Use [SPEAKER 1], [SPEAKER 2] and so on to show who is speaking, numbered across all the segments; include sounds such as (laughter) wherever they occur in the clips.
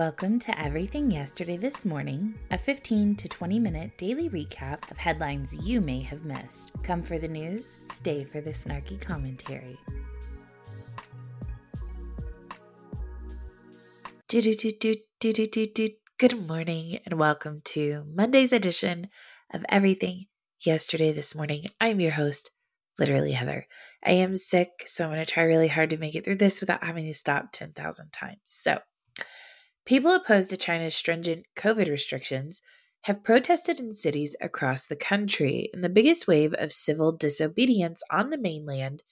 [SPEAKER 1] Welcome to Everything Yesterday This Morning, a 15 to 20 minute daily recap of headlines you may have missed. Come for the news, stay for the snarky commentary. Good morning and welcome to Monday's edition of Everything Yesterday This Morning. I'm your host, literally Heather. I am sick, so I'm going to try really hard to make it through this without having to stop 10,000 times. So, People opposed to China's stringent COVID restrictions have protested in cities across the country in the biggest wave of civil disobedience on the mainland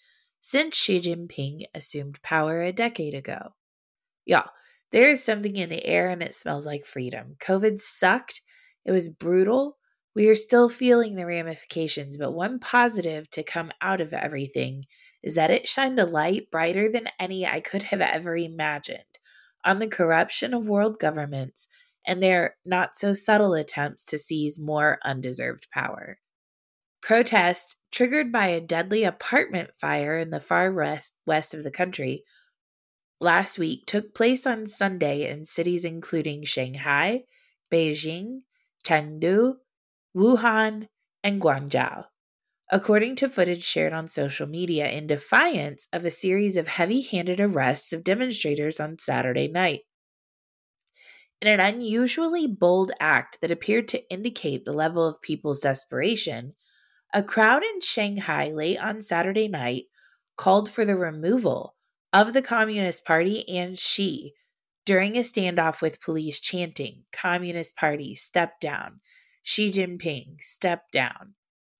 [SPEAKER 1] since Xi Jinping assumed power a decade ago. Y'all, there is something in the air and it smells like freedom. COVID sucked, it was brutal. We are still feeling the ramifications, but one positive to come out of everything is that it shined a light brighter than any I could have ever imagined on the corruption of world governments and their not so subtle attempts to seize more undeserved power. Protest, triggered by a deadly apartment fire in the far west, west of the country, last week took place on Sunday in cities including Shanghai, Beijing, Chengdu, Wuhan, and Guangzhou according to footage shared on social media in defiance of a series of heavy handed arrests of demonstrators on Saturday night. In an unusually bold act that appeared to indicate the level of people's desperation, a crowd in Shanghai late on Saturday night called for the removal of the Communist Party and Xi during a standoff with police chanting, Communist Party, step down, Xi Jinping, step down.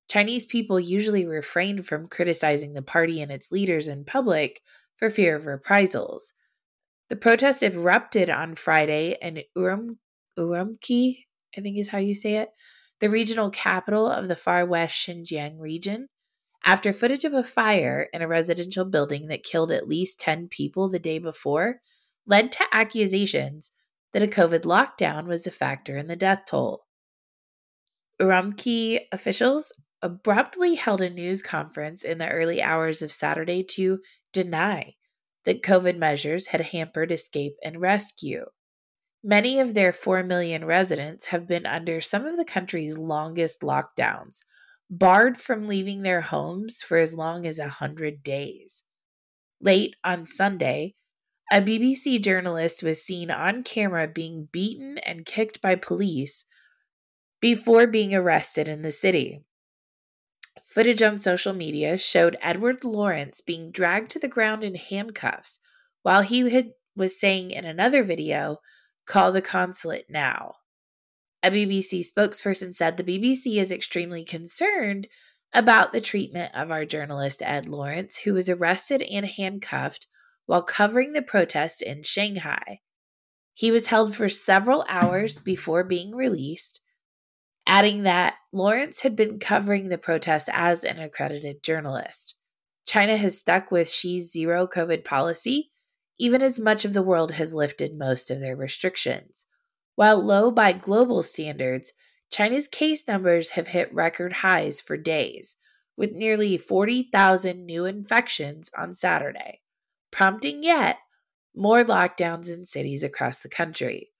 [SPEAKER 1] Chinese people usually refrained from criticizing the party and its leaders in public for fear of reprisals. The protests erupted on Friday in Urum, Urumqi, I think is how you say it, the regional capital of the far west Xinjiang region, after footage of a fire in a residential building that killed at least 10 people the day before led to accusations that a COVID lockdown was a factor in the death toll. Urumqi officials abruptly held a news conference in the early hours of Saturday to deny that COVID measures had hampered escape and rescue. Many of their 4 million residents have been under some of the country's longest lockdowns, barred from leaving their homes for as long as 100 days. Late on Sunday, a BBC journalist was seen on camera being beaten and kicked by police before being arrested in the city. Footage on social media showed Edward Lawrence being dragged to the ground in handcuffs while he had, was saying in another video, Call the consulate now. A BBC spokesperson said the BBC is extremely concerned about the treatment of our journalist Ed Lawrence, who was arrested and handcuffed while covering the protests in Shanghai. He was held for several hours before being released, adding that Lawrence had been covering the protest as an accredited journalist. China has stuck with Xi's zero COVID policy, even as much of the world has lifted most of their restrictions. While low by global standards, China's case numbers have hit record highs for days, with nearly 40,000 new infections on Saturday, prompting yet more lockdowns in cities across the country.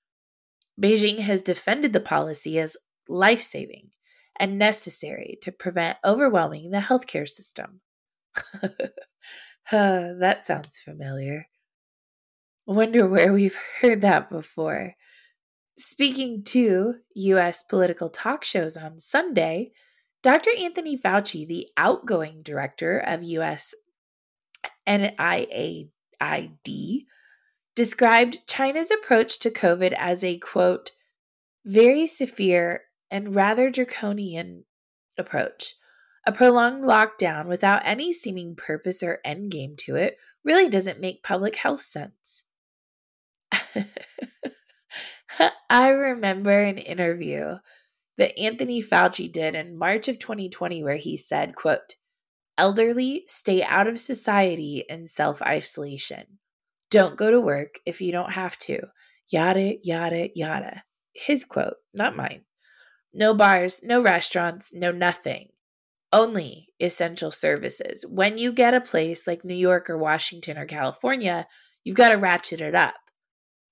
[SPEAKER 1] Beijing has defended the policy as life saving, and necessary to prevent overwhelming the healthcare system. (laughs) that sounds familiar. Wonder where we've (laughs) heard that before. Speaking to U.S. political talk shows on Sunday, Dr. Anthony Fauci, the outgoing director of U.S. NIAID, described China's approach to COVID as a quote, very severe and rather draconian approach. A prolonged lockdown without any seeming purpose or endgame to it really doesn't make public health sense. (laughs) I remember an interview that Anthony Fauci did in March of 2020 where he said, quote, elderly stay out of society in self-isolation. Don't go to work if you don't have to. Yada, yada, yada. His quote, not mine. No bars, no restaurants, no nothing. Only essential services. When you get a place like New York or Washington or California, you've got to ratchet it up.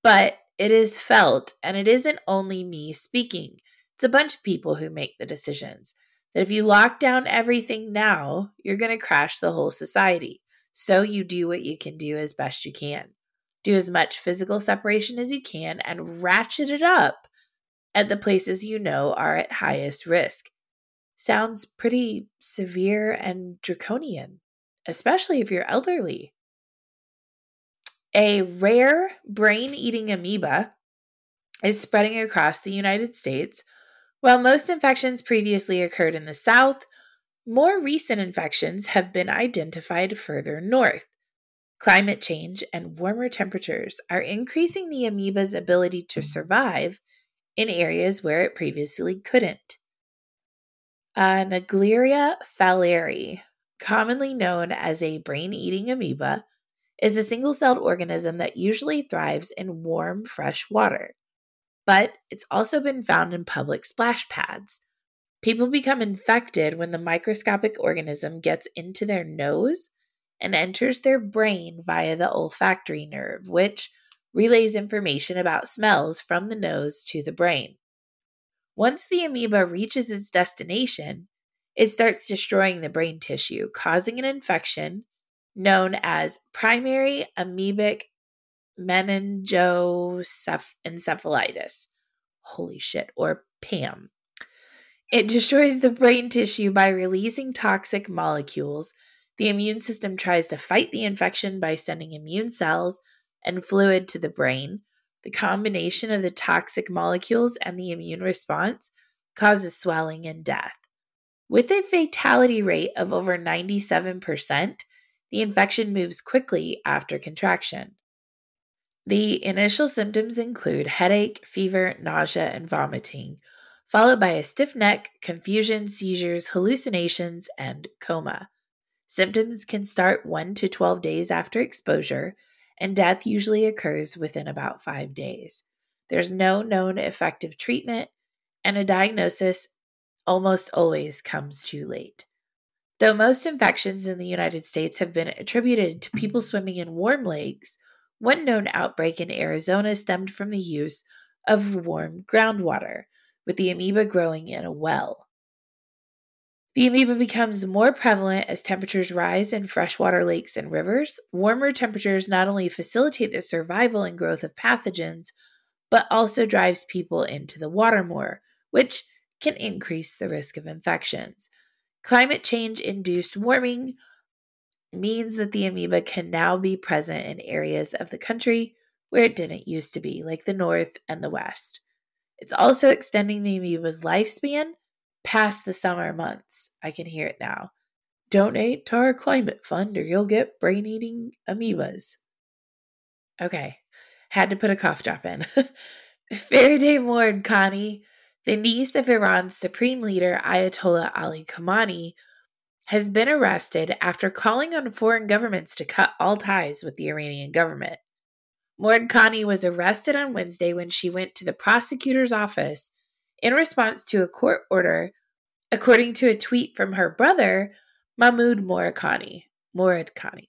[SPEAKER 1] But it is felt, and it isn't only me speaking, it's a bunch of people who make the decisions. That if you lock down everything now, you're going to crash the whole society. So you do what you can do as best you can. Do as much physical separation as you can and ratchet it up at the places you know are at highest risk. Sounds pretty severe and draconian, especially if you're elderly. A rare brain eating amoeba is spreading across the United States. While most infections previously occurred in the South, more recent infections have been identified further north. Climate change and warmer temperatures are increasing the amoeba's ability to survive in areas where it previously couldn't. Uh, Naegleria fowleri, commonly known as a brain eating amoeba, is a single celled organism that usually thrives in warm, fresh water. But it's also been found in public splash pads. People become infected when the microscopic organism gets into their nose and enters their brain via the olfactory nerve, which relays information about smells from the nose to the brain. Once the amoeba reaches its destination, it starts destroying the brain tissue, causing an infection known as primary amoebic meningoencephalitis. Holy shit, or PAM. It destroys the brain tissue by releasing toxic molecules. The immune system tries to fight the infection by sending immune cells and fluid to the brain. The combination of the toxic molecules and the immune response causes swelling and death. With a fatality rate of over 97%, the infection moves quickly after contraction. The initial symptoms include headache, fever, nausea, and vomiting, followed by a stiff neck, confusion, seizures, hallucinations, and coma. Symptoms can start 1 to 12 days after exposure, and death usually occurs within about 5 days. There's no known effective treatment, and a diagnosis almost always comes too late. Though most infections in the United States have been attributed to people swimming in warm lakes, one known outbreak in Arizona stemmed from the use of warm groundwater, with the amoeba growing in a well. The amoeba becomes more prevalent as temperatures rise in freshwater lakes and rivers. Warmer temperatures not only facilitate the survival and growth of pathogens, but also drives people into the water more, which can increase the risk of infections. Climate change induced warming means that the amoeba can now be present in areas of the country where it didn't used to be, like the North and the West. It's also extending the amoeba's lifespan past the summer months. I can hear it now. Donate to our climate fund or you'll get brain eating amoebas. Okay, had to put a cough drop in. (laughs) Farideh Moradkhani the niece of Iran's supreme leader Ayatollah Ali Khamenei has been arrested after calling on foreign governments to cut all ties with the Iranian government. Moradkhani was arrested on Wednesday when she went to the prosecutor's office in response to a court order, according to a tweet from her brother, Mahmoud Moradkhani. Moradkhani.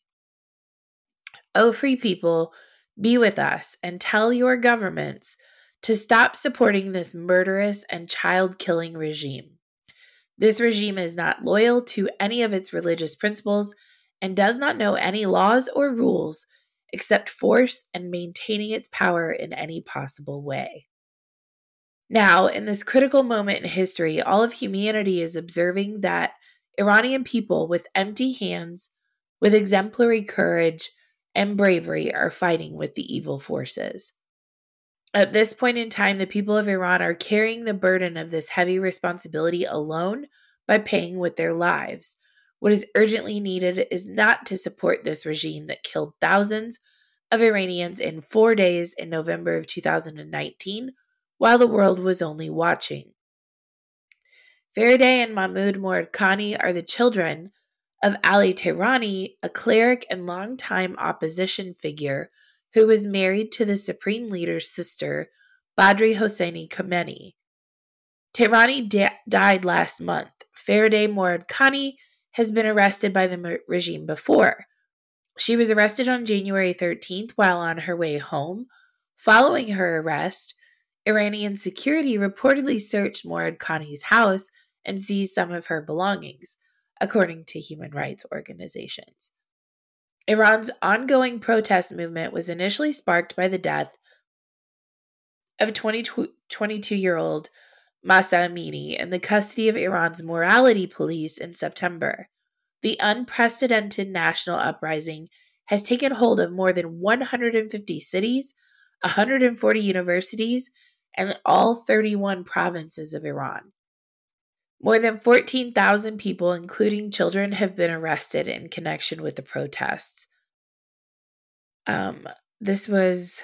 [SPEAKER 1] O oh, free people, be with us and tell your governments to stop supporting this murderous and child killing regime. This regime is not loyal to any of its religious principles and does not know any laws or rules except force and maintaining its power in any possible way. Now, in this critical moment in history, all of humanity is observing that Iranian people with empty hands, with exemplary courage and bravery, are fighting with the evil forces. At this point in time, the people of Iran are carrying the burden of this heavy responsibility alone by paying with their lives. What is urgently needed is not to support this regime that killed thousands of Iranians in four days in November of 2019 while the world was only watching. Farideh and Mahmoud Moradkhani are the children of Ali Tehrani, a cleric and longtime opposition figure who was married to the supreme leader's sister, Badri Hosseini Khamenei. Tehrani da- died last month. Farideh Moradkhani has been arrested by the regime before. She was arrested on January 13th while on her way home Following her arrest, Iranian security reportedly searched Moradkhani's house and seized some of her belongings, according to human rights organizations. Iran's ongoing protest movement was initially sparked by the death of 22 year old Mahsa Amini in the custody of Iran's morality police in September. The unprecedented national uprising has taken hold of more than 150 cities, 140 universities, and all 31 provinces of Iran. More than 14,000 people, including children, have been arrested in connection with the protests. Um, this was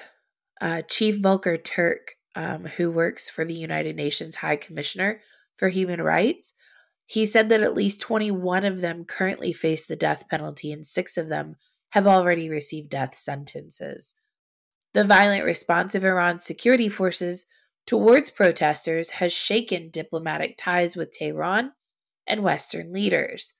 [SPEAKER 1] uh, Chief Volker Turk, um, who works for the United Nations High Commissioner for Human Rights. He said that at least 21 of them currently face the death penalty, and six of them have already received death sentences. The violent response of Iran's security forces towards protesters has shaken diplomatic ties with Tehran and Western leaders.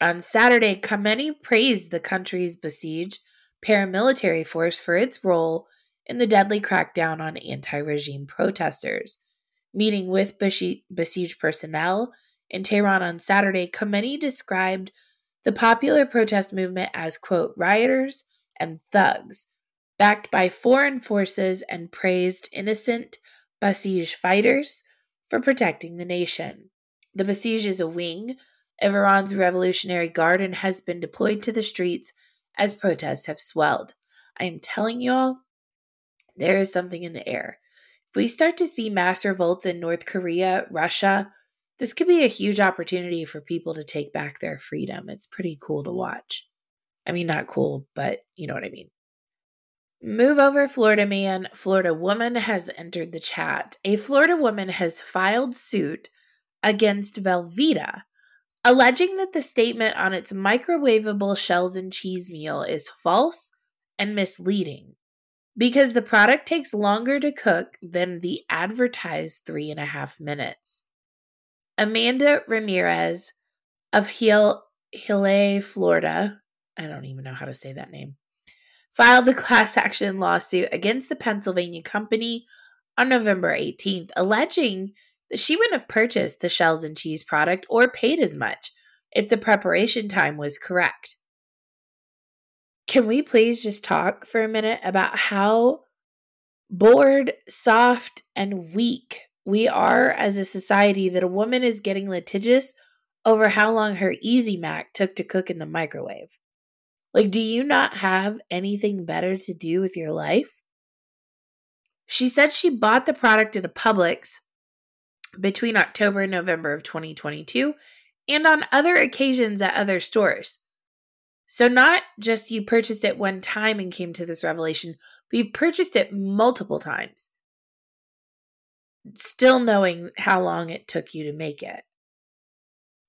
[SPEAKER 1] On Saturday, Khamenei praised the country's Basij paramilitary force for its role in the deadly crackdown on anti regime protesters. Meeting with Basij personnel in Tehran on Saturday, Khamenei described the popular protest movement as, quote, rioters and thugs, backed by foreign forces, and praised innocent Basij fighters for protecting the nation. The Basij is a wing of Iran's Revolutionary Guard and has been deployed to the streets as protests have swelled. I am telling y'all, there is something in the air. If we start to see mass revolts in North Korea, Russia, this could be a huge opportunity for people to take back their freedom. It's pretty cool to watch. I mean, not cool, but you know what I mean. Move over, Florida man. Florida woman has entered the chat. A Florida woman has filed suit against Velveeta, alleging that the statement on its microwavable shells and cheese meal is false and misleading because the product takes longer to cook than the advertised three and a half minutes. Amanda Ramirez of Hill, Florida, I don't even know how to say that name, filed the class action lawsuit against the Pennsylvania company on November 18th, alleging that she wouldn't have purchased the shells and cheese product or paid as much if the preparation time was correct. Can we please just talk for a minute about how bored, soft, and weak we are as a society that a woman is getting litigious over how long her Easy Mac took to cook in the microwave? Like, do you not have anything better to do with your life? She said she bought the product at a Publix between October and November of 2022 and on other occasions at other stores. So, not just you purchased it one time and came to this revelation, but you've purchased it multiple times, still knowing how long it took you to make it.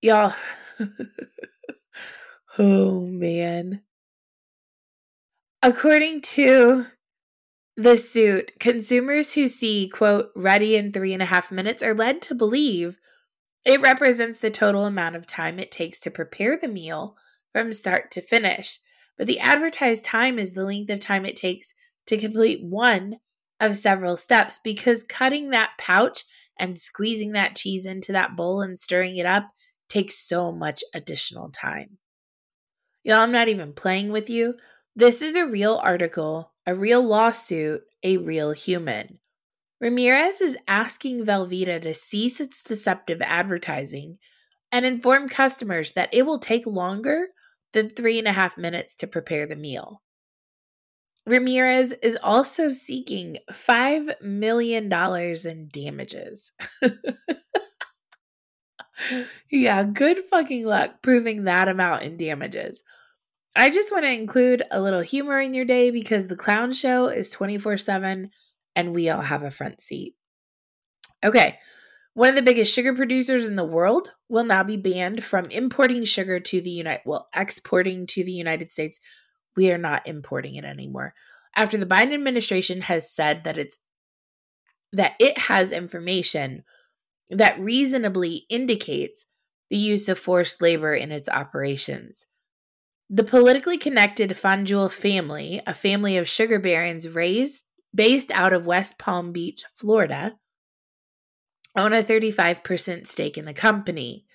[SPEAKER 1] Y'all, (laughs) oh man. According to the suit, consumers who see, quote, ready in three and a half minutes are led to believe it represents the total amount of time it takes to prepare the meal from start to finish. But the advertised time is the length of time it takes to complete one of several steps because cutting that pouch and squeezing that cheese into that bowl and stirring it up takes so much additional time. Y'all, I'm not even playing with you. This is a real article, a real lawsuit, a real human. Ramirez is asking Velveeta to cease its deceptive advertising and inform customers that it will take longer than three and a half minutes to prepare the meal. Ramirez is also seeking $5 million in damages. (laughs) yeah, good fucking luck proving that amount in damages. I just want to include a little humor in your day because the clown show is 24 7 and we all have a front seat. Okay, one of the biggest sugar producers in the world will now be banned from importing sugar to the United well, exporting to the United States. We are not importing it anymore. After the Biden administration has said that it's that it has information that reasonably indicates the use of forced labor in its operations. The politically connected Fanjul family, a family of sugar barons raised based out of West Palm Beach, Florida, own a 35% stake in the company.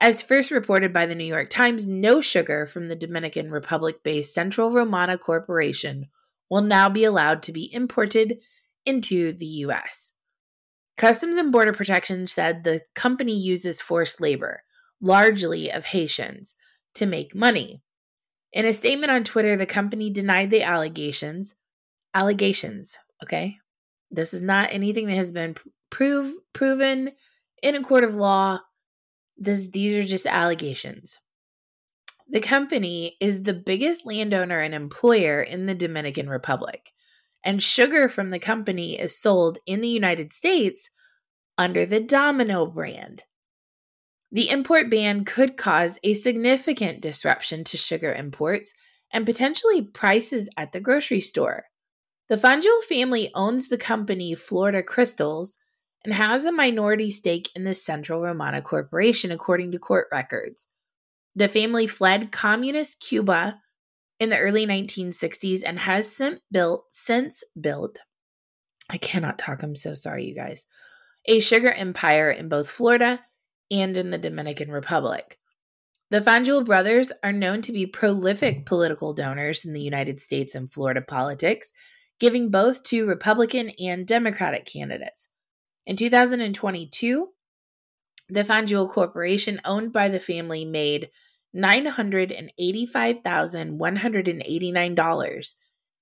[SPEAKER 1] As first reported by the New York Times, no sugar from the Dominican Republic based Central Romana Corporation will now be allowed to be imported into the U.S. Customs and Border Protection said the company uses forced labor, largely of Haitians, to make money. In a statement on Twitter, the company denied the allegations. Allegations, okay? This is not anything that has been prove, proven in a court of law. This, these are just allegations. The company is the biggest landowner and employer in the Dominican Republic, and sugar from the company is sold in the United States under the Domino brand. The import ban could cause a significant disruption to sugar imports and potentially prices at the grocery store. The Fanjul family owns the company Florida Crystals and has a minority stake in the Central Romana Corporation, according to court records. The family fled communist Cuba in the early 1960s and has since built, since built I cannot talk, I'm so sorry, you guys, a sugar empire in both Florida and in the Dominican Republic. The Fanjul brothers are known to be prolific political donors in the United States and Florida politics, giving both to Republican and Democratic candidates. In 2022, the Fanjul Corporation, owned by the family, made $985,189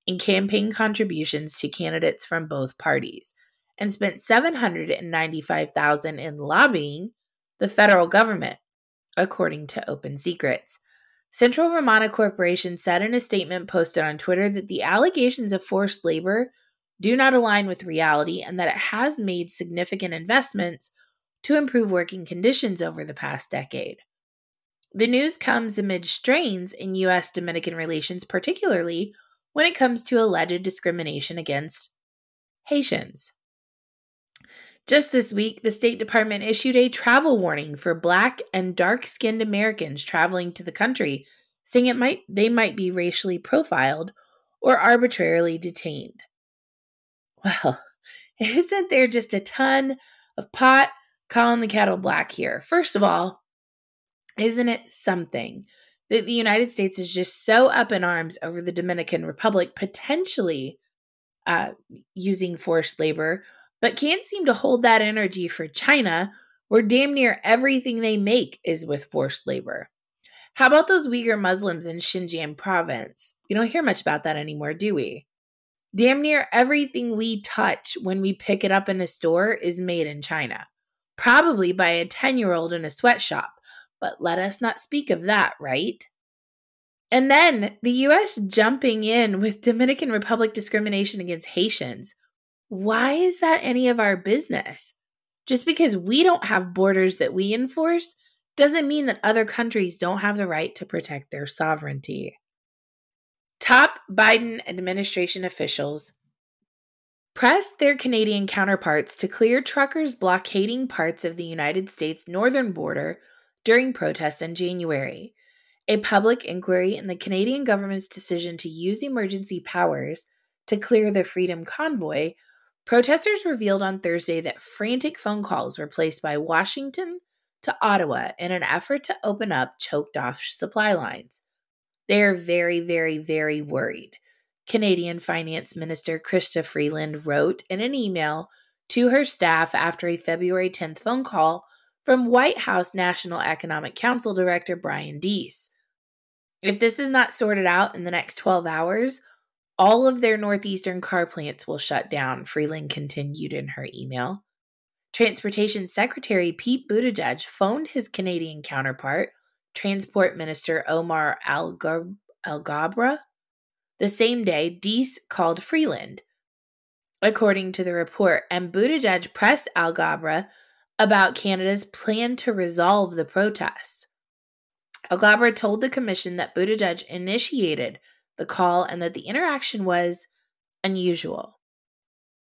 [SPEAKER 1] in campaign contributions to candidates from both parties and spent 795,000 in lobbying the federal government, according to Open Secrets. Central Romana Corporation said in a statement posted on Twitter that the allegations of forced labor do not align with reality and that it has made significant investments to improve working conditions over the past decade. The news comes amid strains in U.S. Dominican relations, particularly when it comes to alleged discrimination against Haitians. Just this week, the State Department issued a travel warning for black and dark-skinned Americans traveling to the country, saying it might they might be racially profiled or arbitrarily detained. Well, (laughs) isn't there just a ton of pot calling the kettle black here? First of all, isn't it something that the United States is just so up in arms over the Dominican Republic potentially uh, using forced labor but can't seem to hold that energy for China, where damn near everything they make is with forced labor. How about those Uyghur Muslims in Xinjiang province? We don't hear much about that anymore, do we? Damn near everything we touch when we pick it up in a store is made in China, probably by a 10 year old in a sweatshop, but let us not speak of that, right? And then the US jumping in with Dominican Republic discrimination against Haitians why is that any of our business? Just because we don't have borders that we enforce doesn't mean that other countries don't have the right to protect their sovereignty. Top Biden administration officials pressed their Canadian counterparts to clear truckers blockading parts of the United States northern border during protests in January. A public inquiry in the Canadian government's decision to use emergency powers to clear the Freedom Convoy Protesters revealed on Thursday that frantic phone calls were placed by Washington to Ottawa in an effort to open up choked off supply lines. They are very, very, very worried. Canadian Finance Minister Chrystia Freeland wrote in an email to her staff after a February 10th phone call from White House National Economic Council Director Brian Deese. If this is not sorted out in the next 12 hours, all of their northeastern car plants will shut down, Freeland continued in her email. Transportation Secretary Pete Buttigieg phoned his Canadian counterpart, Transport Minister Omar Alghabra. The same day, Deese called Freeland. According to the report, and Buttigieg pressed Alghabra about Canada's plan to resolve the protests. Alghabra told the commission that Buttigieg initiated the call and that the interaction was unusual.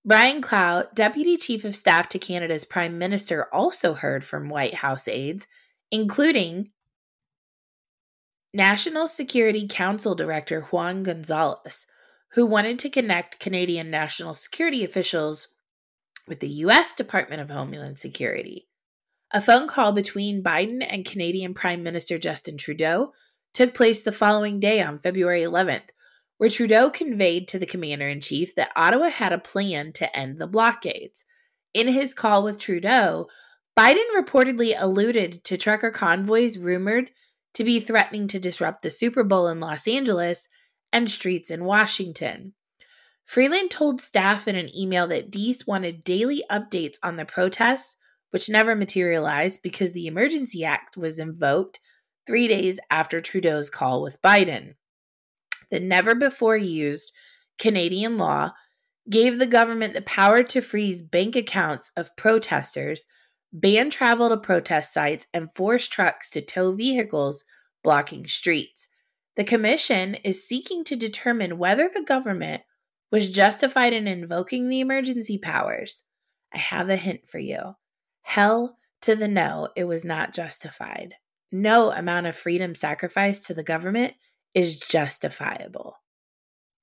[SPEAKER 1] Brian Clow, Deputy Chief of Staff to Canada's Prime Minister, also heard from White House aides, including National Security Council Director Juan Gonzalez, who wanted to connect Canadian national security officials with the U.S. Department of Homeland Security. A phone call between Biden and Canadian Prime Minister Justin Trudeau took place the following day on February 11th, where Trudeau conveyed to the commander in chief that Ottawa had a plan to end the blockades. In his call with Trudeau, Biden reportedly alluded to trucker convoys rumored to be threatening to disrupt the Super Bowl in Los Angeles and streets in Washington. Freeland told staff in an email that Deese wanted daily updates on the protests, which never materialized because the Emergency Act was invoked three days after Trudeau's call with Biden. The never before used Canadian law gave the government the power to freeze bank accounts of protesters, ban travel to protest sites, and force trucks to tow vehicles blocking streets. The commission is seeking to determine whether the government was justified in invoking the emergency powers. I have a hint for you. Hell to the no, it was not justified. No amount of freedom sacrificed to the government is justifiable.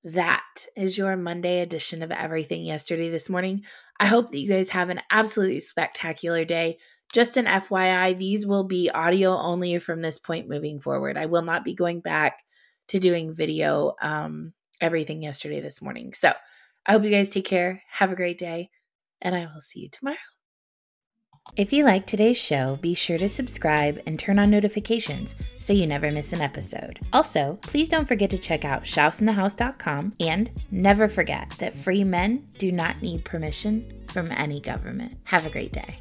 [SPEAKER 1] That is your Monday edition of Everything Yesterday This Morning. I hope that you guys have an absolutely spectacular day. Just an FYI, these will be audio only from this point moving forward. I will not be going back to doing video um, everything yesterday this morning. So I hope you guys take care. Have a great day, and I will see you tomorrow. If you like today's show, be sure to subscribe and turn on notifications so you never miss an episode. Also, please don't forget to check out shouseinthehouse.com and never forget that free men do not need permission from any government. Have a great day.